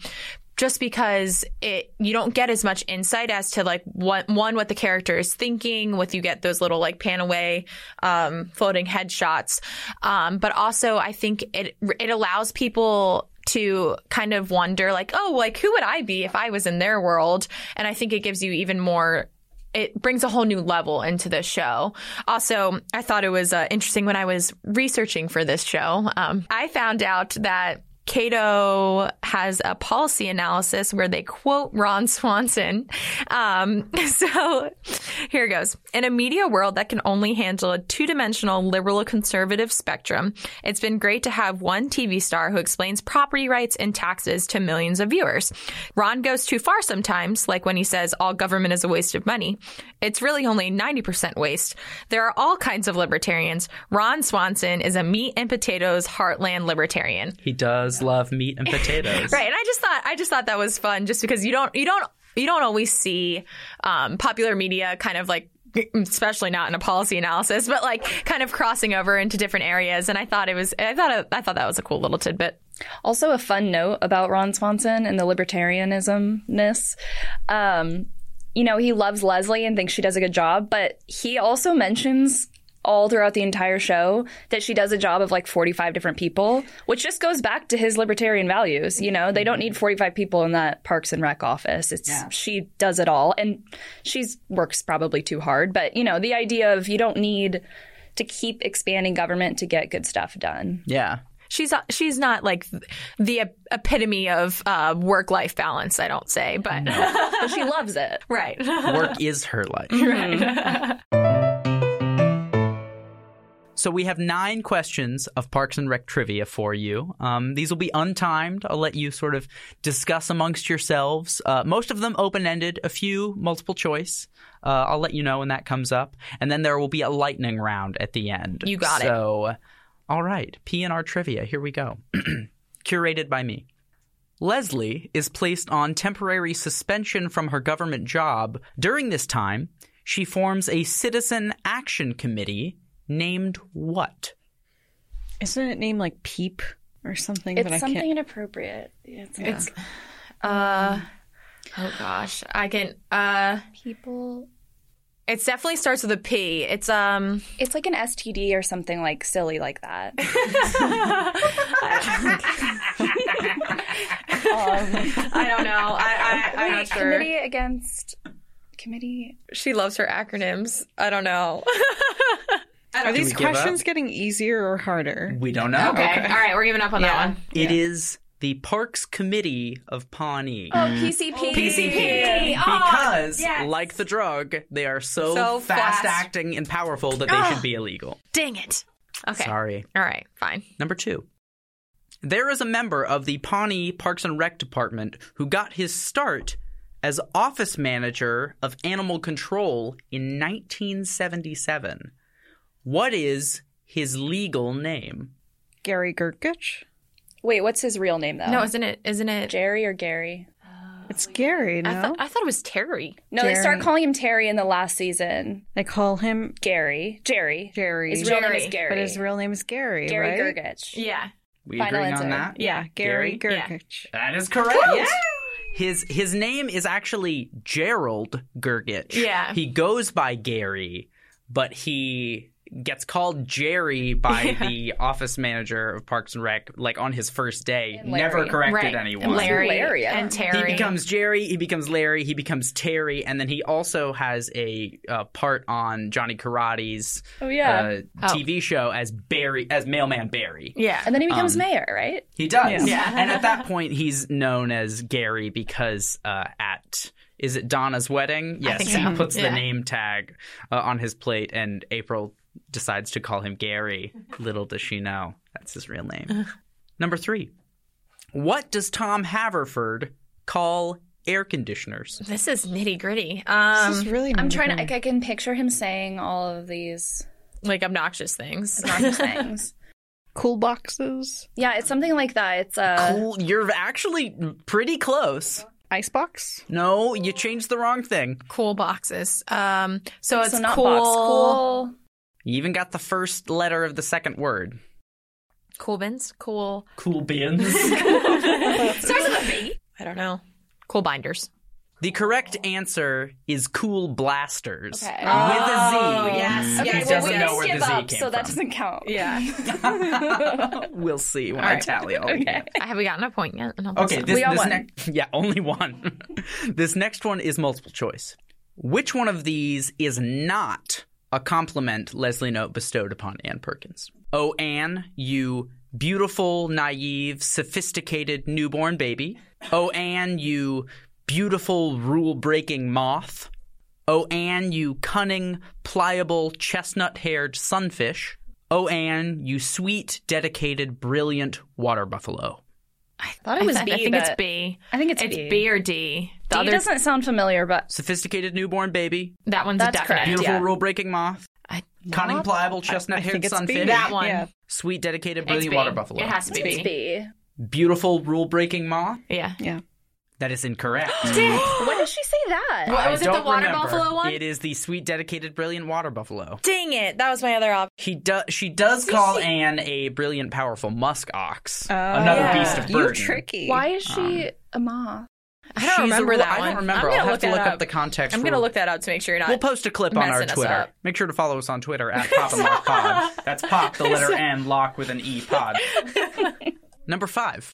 just because it you don't get as much insight as to like what one what the character is thinking with you get those little like pan away um, floating headshots um, but also i think it it allows people to kind of wonder like oh like who would i be if i was in their world and i think it gives you even more it brings a whole new level into this show. Also, I thought it was uh, interesting when I was researching for this show. Um, I found out that Cato has a policy analysis where they quote Ron Swanson. Um, so here it goes. In a media world that can only handle a two dimensional liberal conservative spectrum, it's been great to have one TV star who explains property rights and taxes to millions of viewers. Ron goes too far sometimes, like when he says all government is a waste of money. It's really only 90% waste. There are all kinds of libertarians. Ron Swanson is a meat and potatoes heartland libertarian. He does love meat and potatoes. right. And I just thought I just thought that was fun just because you don't you don't you don't always see um, popular media kind of like especially not in a policy analysis, but like kind of crossing over into different areas. And I thought it was, I thought, I thought that was a cool little tidbit. Also, a fun note about Ron Swanson and the libertarianismness. Um, you know, he loves Leslie and thinks she does a good job, but he also mentions all throughout the entire show that she does a job of like 45 different people, which just goes back to his libertarian values. You know, they don't mm-hmm. need 45 people in that Parks and Rec office. It's she does it all and she's works probably too hard, but you know, the idea of you don't need to keep expanding government to get good stuff done. Yeah. She's uh, she's not like the epitome of uh, work life balance. I don't say, but But she loves it. right. Work is her life. Mm-hmm. So we have nine questions of Parks and Rec trivia for you. Um, these will be untimed. I'll let you sort of discuss amongst yourselves. Uh, most of them open ended, a few multiple choice. Uh, I'll let you know when that comes up, and then there will be a lightning round at the end. You got it. So, all right, PNR trivia. Here we go. Curated by me. Leslie is placed on temporary suspension from her government job. During this time, she forms a citizen action committee named what? Isn't it named like Peep or something? but I It's something can't. inappropriate. It's, It's uh oh gosh, I can uh people. it definitely starts with a P. It's um It's like an STD or something like silly like that. I don't know. I, I I'm not sure. Committee against committee. She loves her acronyms. I don't know. Are these we give up? questions getting easier or harder? We don't know. okay. All right, we're giving up on that one. It is the Parks Committee of Pawnee. Oh, PCP. Oh, PCP. Oh, because, like the drug, they are so, So fast fast. acting and powerful that they should be ah. illegal. Dang it. Okay. Sorry. All right, fine. Number two. There is a member of the Pawnee Parks and Rec Department who got his start as office manager of animal control in 1977. What is his legal name? Gary Gergich? Wait, what's his real name though? No, isn't it? Isn't it? Jerry or Gary? It's Gary, no? I, thought I thought it was Terry. No, they start Jerry. calling him Terry in the last season. they call him Gary. Jerry. Jerry. His real name is Gary. But his real name is Gary, Gary right? Gergich. Yeah. We Final agreeing answer. on that? Yeah, Gary, Gary? Yeah. Gergich. That is correct. Yeah. His his name is actually Gerald Gergich. Yeah. He goes by Gary, but he gets called Jerry by the office manager of Parks and Rec, like on his first day. Larry. Never corrected Right. anyone. And Larry, Larry? And don't He becomes Jerry, he becomes Larry, he becomes Terry, and then he also has a uh, part on Johnny Karate's Oh yeah. uh, TV show as Barry, as Mailman Barry. yeah. and then he becomes um, mayor, right? He does. Yeah. and at that point, he's known as Gary because uh, at is it Donna's wedding? Yes, think he so. puts the name tag uh, on his plate, and April decides to call him Gary. Little does she know that's his real name. Number three, what does Tom Haverford call air conditioners? this is nitty gritty. Um, this is really I'm trying to. I, I can picture him saying all of these like obnoxious things. obnoxious things. cool boxes, Yeah, it's something like that. It's uh, Cool. You're actually pretty close. icebox. No, you changed the wrong thing. Cool boxes. Um, so it's so not cool. box. Cool. You even got the first letter of the second word. Cool bins. Cool. Cool bins. Starts with a B. I don't know. Cool binders. The correct answer is cool blasters Okay. with a Z. Oh, yes, He yes, doesn't we know where the Z up, came so that from. doesn't count. Yeah. we'll see when I tally all okay. Have we gotten a point yet? I Okay, so. this, We got this one. next yeah, only one. this next one is multiple choice. Which one of these is not a compliment Leslie Knope bestowed upon Ann Perkins? Oh, Ann, you beautiful, naive, sophisticated newborn baby. Oh, Ann, you beautiful, rule breaking moth. Oh, Ann, you cunning, pliable, chestnut haired sunfish. Oh, Ann, you sweet, dedicated, brilliant water buffalo. I thought it was B. I think but it's B. I think it's It's B. B or D. The D other doesn't sound familiar, but Sophisticated newborn baby, that one's That's a definite. correct. beautiful, Yeah. rule breaking moth, I, cunning, pliable, chestnut I haired think sunfish, that one. Yeah. sweet, dedicated, It's brilliant water buffalo. It has to be B. B. Beautiful, rule breaking moth. Yeah. Yeah. That is incorrect. when did she say that? What was I it? The water remember. buffalo one? It is the sweet, dedicated, brilliant water buffalo. Dang it! That was my other option. He does. She does call Ann a brilliant, powerful musk ox, oh, another Yeah. beast of burden. You're tricky. Why is she um, a moth? I don't She's a remember ru- that I don't remember. I'm I'll have look to look up up. the context. I'm going to look that up to make sure you're not. We'll post a clip on our Twitter. Make sure to follow us on Twitter at Pop and Locke Pod. That's Pop, the letter N, Lock with an E pod. Number five.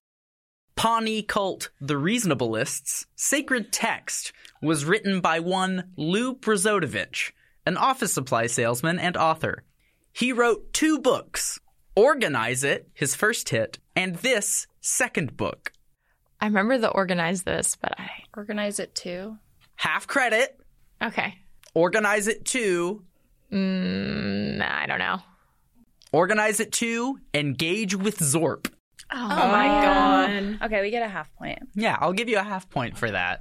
Pawnee Cult, The Reasonableists, Sacred Text, was written by one Lou Prozotovich, an office supply salesman and author. He wrote two books Organize It, his first hit, and this second book. I remember the organize this, but I. Organize it too. Half credit, Okay. Organize It 2, Mm, I don't know. Organize It 2, Engage with Zorp. Oh, oh, my God. Okay, we get a half point. Yeah, I'll give you a half point for that.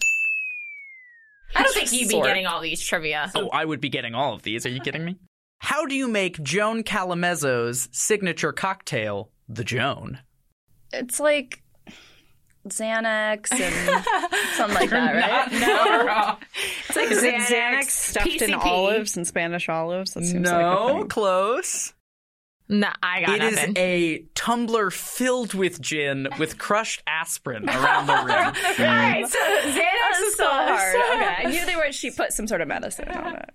I don't think you'd be Sort. getting all these trivia. Oh, I would be getting all of these. Are you kidding me? How do you make Joan Calamezzo's signature cocktail, the Joan? It's like Xanax and something like that, right? No. It's like Is it Xanax stuffed in PCP. olives and Spanish olives? That seems like a No, thing. close. Nah, I got it. It is a tumbler filled with gin with crushed aspirin around the rim. Alright, so Xanax is so hard. Okay, I knew they were. She put some sort of medicine on it.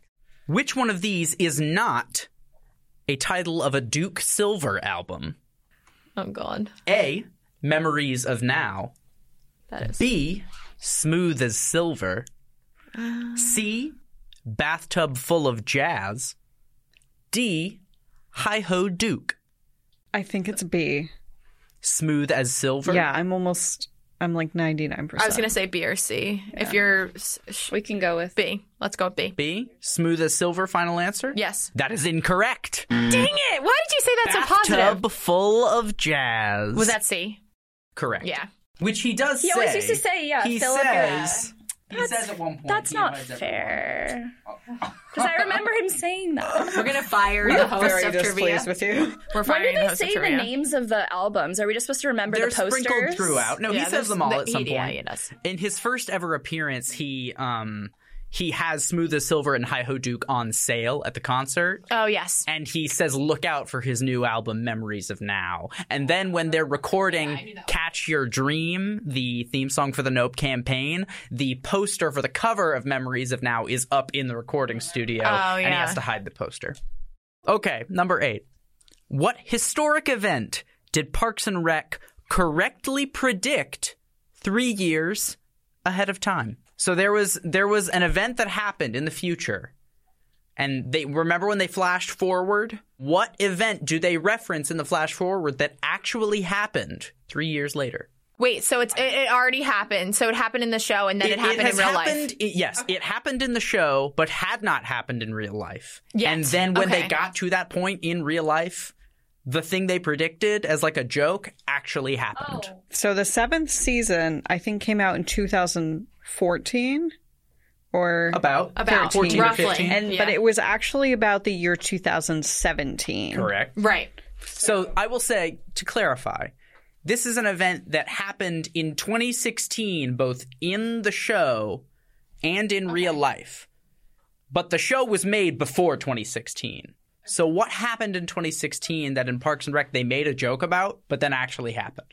Which one of these is not a title of a Duke Silver album? Oh god, A. Memories of Now. that is. B. Smooth as Silver. C. Bathtub Full of Jazz. D. Hi Ho Duke. I think it's B. Smooth as Silver. Yeah, I'm almost. I'm like 99. percent I was gonna say B or C. If you're sh- We can go with B, let's go with B. B. Smooth as Silver. Final answer. Yes. That is incorrect. Dang it! Why did you say that so positive? Bathtub Full of Jazz. Was that C? correct? Yeah. Which he does He say. always used to say, yeah, He fill up your- says. He says at one point. That's he not invites fair. Because I remember him saying that. We're gonna fire the host Very of trivia. with you. We're When firing do the they host of say the trivia. names of the albums? Are we just supposed to remember They're the posters? sprinkled throughout. No, he says there's them all the- at some yeah, point. he does. In his first ever appearance, he um he has Smooth as Silver and Hi Ho Duke on sale at the concert. Oh yes. And he says, look out for his new album, Memories of Now. And then when they're recording Catch Your Dream, the theme song for the Knope campaign, the poster for the cover of Memories of Now is up in the recording studio. Oh, And he has to hide the poster. Okay, number eight. What historic event did Parks and Rec correctly predict three years ahead of time? So there was there was an event that happened in the future and they remember when they flashed forward? What event do they reference in the flash forward that actually happened three years later? Wait, so it's it, it already happened. So it happened in the show, and then it, happened has in real happened, life. it- yes, it happened in the show, but had not happened in real life. Yet. And then when they got to that point in real life, the thing they predicted as like a joke actually happened. Oh. So the seventh season, I think, came out in 2014, or About About 14 to roughly. 15. and Yeah. but it was actually about the year 2017. Correct. Right. So I will say, to clarify, this is an event that happened in 2016, both in the show and in real life. But the show was made before 2016. So what happened in 2016 that in Parks and Rec they made a joke about, but then actually happened?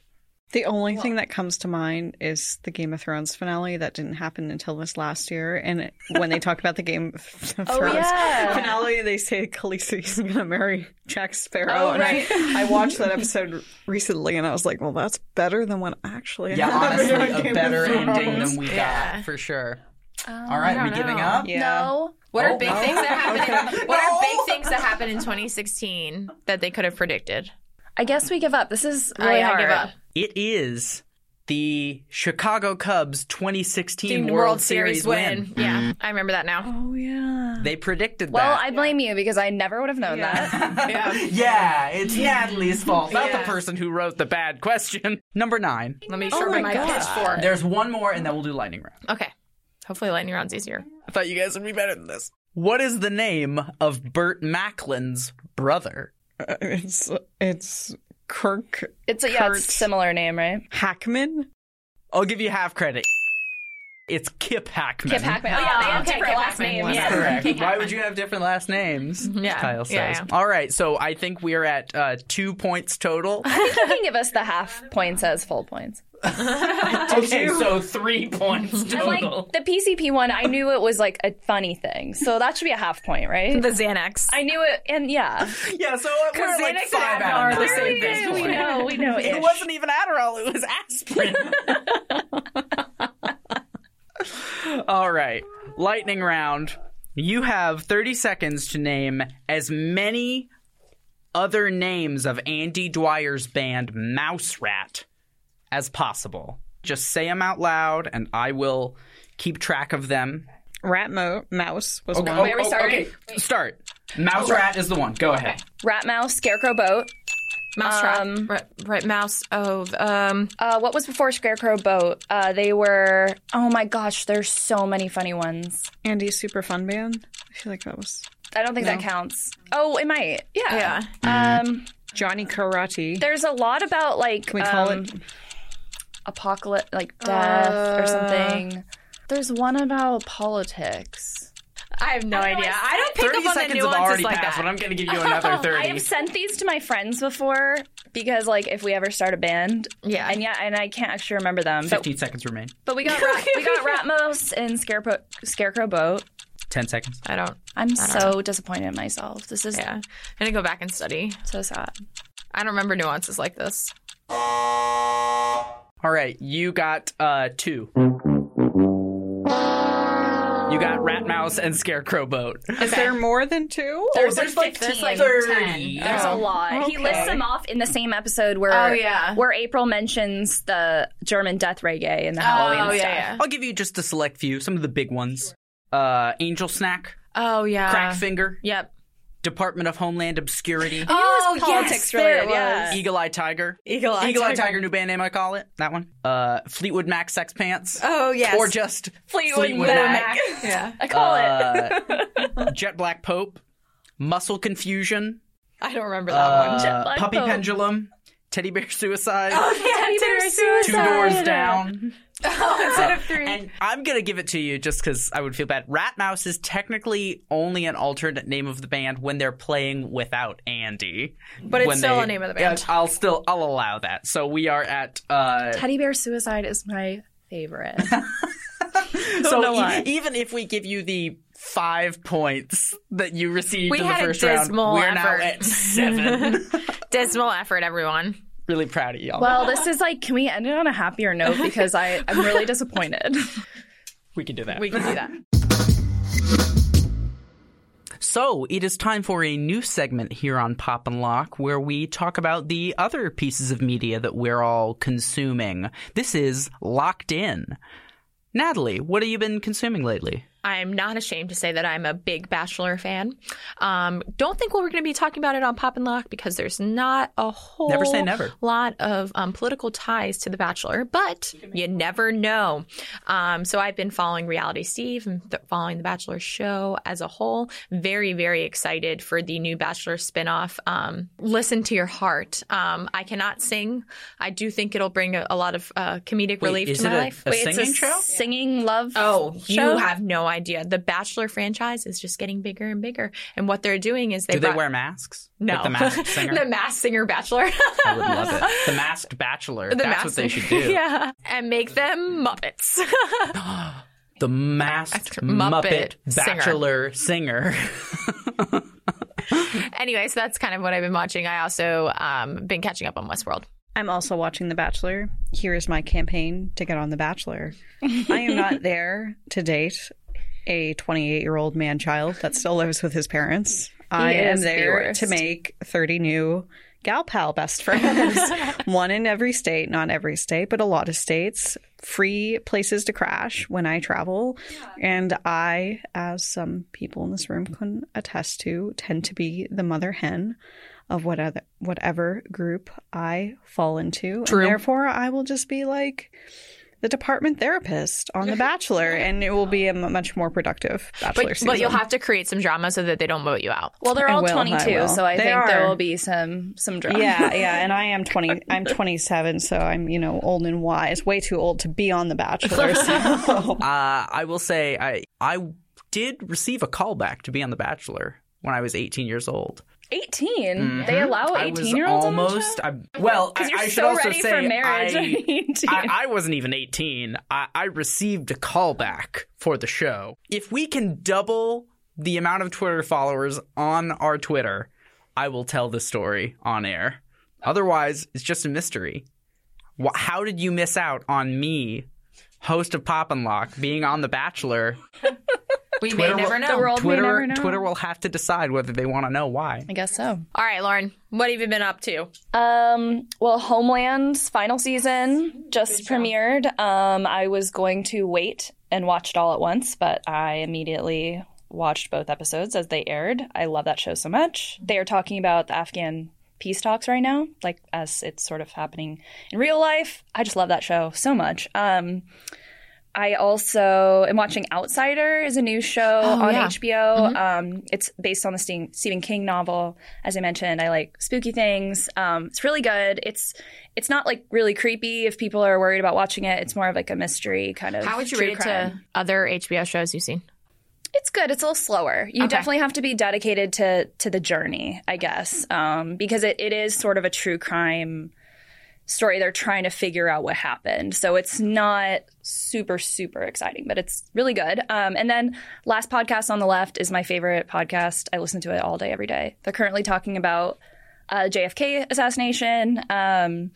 The only thing that comes to mind is the Game of Thrones finale that didn't happen until this last year. And it, when they talk about the Game of oh, Thrones yeah. finale, they say Khaleesi's going to marry Jack Sparrow. Oh, and right. I, I watched that episode recently, and I was like, "Well, that's better than what actually Yeah, happened." honestly, a Game better ending than we Yeah. got for sure. Um, All right, are we don't giving up? Yeah. No. What Oh, are big no. things that happened? In, what are big things that happened in 2016 that they could have predicted? I guess we give up. This is Oh, really I hard. give up. It is the Chicago Cubs 2016 World, World, Series, win. Yeah, mm-hmm. I remember that now. Oh yeah. They predicted Well, that. I blame you because I never would have known that. Yeah. Yeah, it's Natalie's fault, not Yeah. the person who wrote the bad question. Number nine. Let me Oh sharpen my my God. pitchfork. There's one more, and then we'll do lightning round. Okay. Hopefully, lightning round's easier. I thought you guys would be better than this. What is the name of Burt Macklin's brother? Uh, It's it's Kirk It's a yeah, Kurt it's a similar name, right? Hackman. I'll give you half credit. It's Kip Hackman. Kip Hackman. Oh yeah, they have okay, different Kip last Hackman names. was Yeah. Correct. Why would you have different last names? Yeah. Kyle says. Yeah, yeah. All right, so I think we are at uh, two points total. I think you can give us the half points as full points. okay, so three points And like total. the PCP one, I knew it was like a funny thing, so that should be a half point, right? The Xanax. I knew it, and yeah, yeah, so we're like Xanax and five Adderall out of the same thing. we know, we know. It wasn't even Adderall; it was aspirin. All right, lightning round. You have 30 seconds to name as many other names of Andy Dwyer's band Mouse Rat as possible. Just say them out loud, and I will keep track of them. Rat mo- mouse was one. Wait, are we oh, starting? Okay, start. Mouse Rat is the one. Go ahead. Rat Mouse, Scarecrow Boat. Mouse Um, right, right, mouse. Oh, um, Uh, what was before Scarecrow Boat? Uh, they were. Oh my gosh, there's so many funny ones. Andy's Super Fun Band. I feel like that was I don't think that counts. Oh, it might. Yeah. yeah. Um, Johnny Karate. there's a lot about like Can we call um, it? apocalypse, like death or Uh. something. There's one about politics. I have no idea. I don't pick 30 up on the seconds have already like passed, that. but I'm going to give you another 30. I have sent these to my friends before because, like, if we ever start a band, Yeah. and yeah, and I can't actually remember them. But, 15 seconds remain. but we got Rat, we got Ratmos and Scarecrow Scarecrow Boat. 10 seconds. I don't. I'm so disappointed in myself. This is Yeah. I'm gonna go back and study. so sad. I don't remember nuances like this. All right, you got uh two. You got Rat Mouse and Scarecrow Boat. Is there more than two? There's, there's like like 15. 30. There's a lot. He lists them off in the same episode where Oh, yeah. where April mentions the German death reggae and the Halloween oh stuff. yeah, yeah. I'll give you just a select few, some of the big ones. Uh Angel Snack, Oh yeah. Crack Finger, Yep. Department of Homeland Obscurity, Oh, politics yes, there related, it yeah. was. Eagle Eye Tiger. Eagle Eye Eagle Eye Tiger. Tiger, new band name I call it. That one. Uh Fleetwood Mac Sex Pants. Oh yes. Or just Fleetwood Fleetwood Mac. Mac. yeah. I call it. Uh, Jet Black Pope, Muscle Confusion, I don't remember that one. Jet uh, Black Puppy Pope. Pendulum, Teddy Bear Suicide, Oh, yeah, Teddy Bear Suicide. Two Doors Down. instead of three. And I'm gonna give it to you just because I would feel bad. Rat Mouse is technically only an alternate name of the band when they're playing without Andy. But it's When still they- a name of the band. Yeah, I'll still I'll allow that. So we are at uh Teddy Bear Suicide is my favorite. so know e- even if we give you the five points that you received We in the had a first round, we're effort. now at seven. Dismal effort, everyone. Really proud of y'all. well, this is like, can we end it on a happier note? Because I, I'm really disappointed. we can do that. We can do that. So it is time for a new segment here on Pop and Locke where we talk about the other pieces of media that we're all consuming. This is Locked In. Natalie, what have you been consuming lately? I'm not ashamed to say that I'm a big Bachelor fan. Um, don't think we're going to be talking about it on Pop and Locke because there's not a whole Never say never. lot of um, political ties to The Bachelor, but you never know. Um, so I've been following Reality Steve and th- following The Bachelor show as a whole. Very, very excited for the new Bachelor spinoff. Um, listen to your heart. Um, I cannot sing. I do think it'll bring a, a lot of uh, comedic relief is to it my a, life. a Wait, singing it's a show? singing love. Oh, show? you have no idea. The Bachelor franchise is just getting bigger and bigger. And what they're doing is they Do they wear masks? no Like the masked singer? the masked singer Bachelor. I would love it. The masked bachelor. The That's masked what they should do. yeah, and make them Muppets. The masked Muppet Muppet, singer. bachelor singer. anyway, so that's kind of what I've been watching. I also um, been catching up on Westworld. I'm also watching The Bachelor. Here is my campaign to get on The Bachelor. I am not there to date a 28 year old man child that still lives with his parents. I am the there to make 30 new gal pal best friends. One in every state, not every state, but a lot of states. Free places to crash when I travel. And I, as some people in this room can attest to, tend to be the mother hen of whatever whatever group I fall into. True. And therefore I will just be like the department therapist on The Bachelor, and it will be a much more productive Bachelor But, season. but you'll have to create some drama so that they don't vote you out. Well, they're I all will, 22, will. so I They think there will be some some drama. yeah, yeah, and I am twenty. I'm 27, so I'm you know old and wise, way too old to be on The Bachelor. So. Uh, I will say I I did receive a callback to be on The Bachelor when I was 18 years old. 18. Mm-hmm. They allow 18 year olds almost. I, well, I, I should so also ready say for marriage I, I, wasn't even 18. I, I received a callback for the show. If we can double the amount of Twitter followers on our Twitter, I will tell the story on air. Otherwise, it's just a mystery. How did you miss out on me, host of Pop and Locke, being on The Bachelor? We Twitter may never will- know. The world may Twitter, never know. Twitter will have to decide whether they want to know why. I guess so. All right, Lauren, what have you been up to? Um, well, Homeland's final season just premiered. Um, I was going to wait and watch it all at once, but I immediately watched both episodes as they aired. I love that show so much. They are talking about the Afghan peace talks right now, like as it's sort of happening in real life. I just love that show so much. Um, I also am watching Outsider is a new show on yeah. HBO. Um, it's based on the Ste- Stephen King novel. As I mentioned, I like spooky things. Um, it's really good. It's it's not like really creepy if people are worried about watching it. It's more of like a mystery kind of. How would you rate it crime. to other HBO shows you've seen? It's good. It's a little slower. You Okay. definitely have to be dedicated to to the journey, I guess, um, because it, it is sort of a true crime story. They're trying to figure out what happened, so it's not super super exciting, but it's really good. Um, and then last podcast on the left is my favorite podcast. I listen to it all day, every day. They're currently talking about uh, JFK assassination. Um,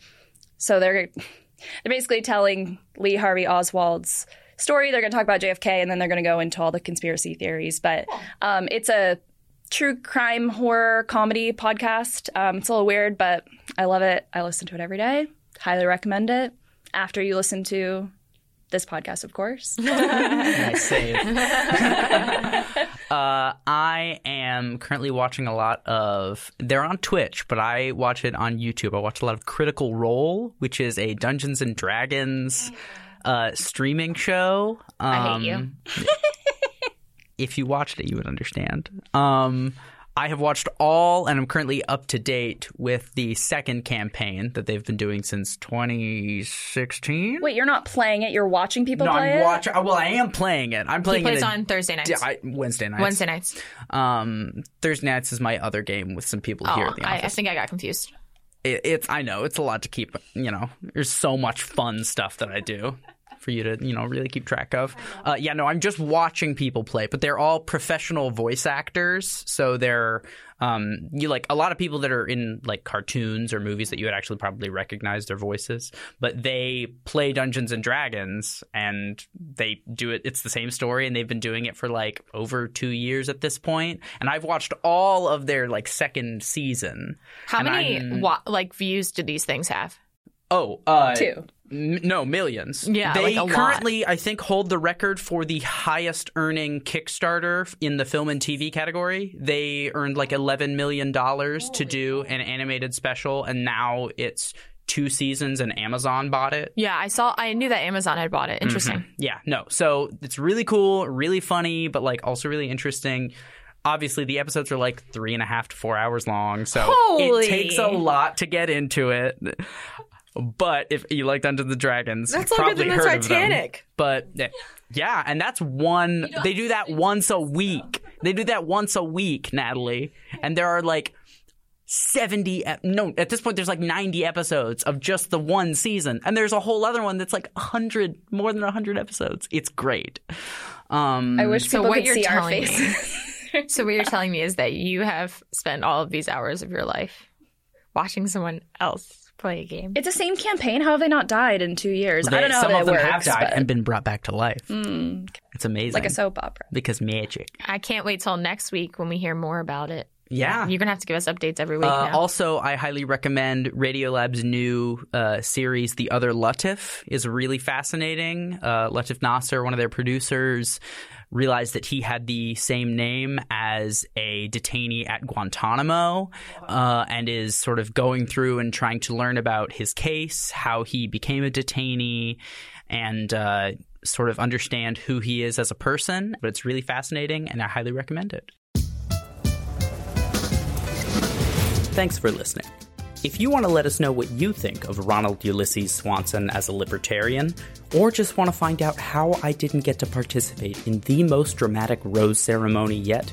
so they're they're basically telling Lee Harvey Oswald's story. They're going to talk about JFK, and then they're going to go into all the conspiracy theories. But um, it's a true crime horror comedy podcast. Um, it's a little weird, but I love it. I listen to it every day. Highly recommend it. After you listen to this podcast, of course. Nice save. uh, I am currently watching a lot of. They're on Twitch, but I watch it on YouTube. I watch a lot of Critical Role, which is a Dungeons and Dragons uh, streaming show. Um, I hate you. if you watched it, you would understand. Um, I have watched all, and I'm currently up to date with the second campaign that they've been doing since 2016. Wait, you're not playing it. You're watching people no, play I'm it. watching. Well, I am playing it. I'm playing He playing plays it on Thursday nights. Yeah, I, Wednesday nights. Wednesday nights. Um, Thursday nights is my other game with some people here Oh, at the I, I think I got confused. It, it's I know it's a lot to keep. You know, there's so much fun stuff that I do for you to you know really keep track of. Uh, yeah, no, I'm just watching people play, but they're all professional voice actors, so they're um, you like a lot of people that are in like cartoons or movies that you would actually probably recognize their voices, but they play Dungeons and Dragons and they do it. It's the same story, and they've been doing it for like over two years at this point. And I've watched all of their like second season. How many wa- like views do these things have? Oh, uh, Two. M- no, millions. Yeah, they like a lot. currently, I think, hold the record for the highest earning Kickstarter in the film and TV category. They earned like eleven million dollars to do an animated special, and now it's two seasons, and Amazon bought it. Yeah, I saw. I knew that Amazon had bought it. Interesting. Yeah, no. So it's really cool, really funny, but like also really interesting. Obviously, the episodes are like three and a half to four hours long, so Holy. it takes a lot to get into it. But if you like Dungeons and Dragons, That's you've longer probably than the heard of them. Titanic. But yeah, and that's one. They do that once a week. They do that once a week, Natalie. And there are like seventy. No, at this point, there's like ninety episodes of just the one season, and there's a whole other one that's like hundred, more than hundred episodes. It's great. Um, I wish So people what could you're see our telling me- faces. So what you're telling me is that you have spent all of these hours of your life watching someone else play a game. It's the same campaign. How have they not died in two years? I don't know Some how of that them works. have died but and been brought back to life. It's amazing, like a soap opera. because magic. I can't wait till next week when we hear more about it. Yeah, You're gonna have to give us updates every week Uh, now. also, I highly recommend Radiolab's new uh, series, The Other Latif, is really fascinating. Uh, Latif Nasser, one of their producers, realized that he had the same name as a detainee at Guantanamo uh, and is sort of going through and trying to learn about his case, how he became a detainee. and uh, sort of understand who he is as a person. But it's really fascinating, and I highly recommend it. Thanks for listening. If you want to let us know what you think of Ronald Ulysses Swanson as a libertarian, or just want to find out how I didn't get to participate in the most dramatic rose ceremony yet,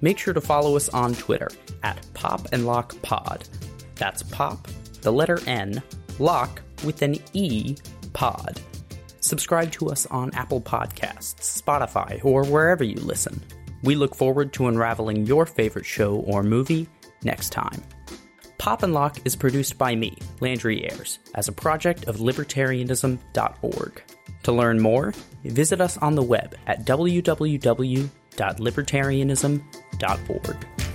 make sure to follow us on Twitter at Pop and Locke Pod. That's Pop, the letter N, Lock with an E, Pod. Subscribe to us on Apple Podcasts, Spotify, or wherever you listen. We look forward to unraveling your favorite show or movie next time. Pop and Locke is produced by me, Landry Ayres, as a project of libertarianism.org. To learn more, visit us on the web at www.libertarianism.org.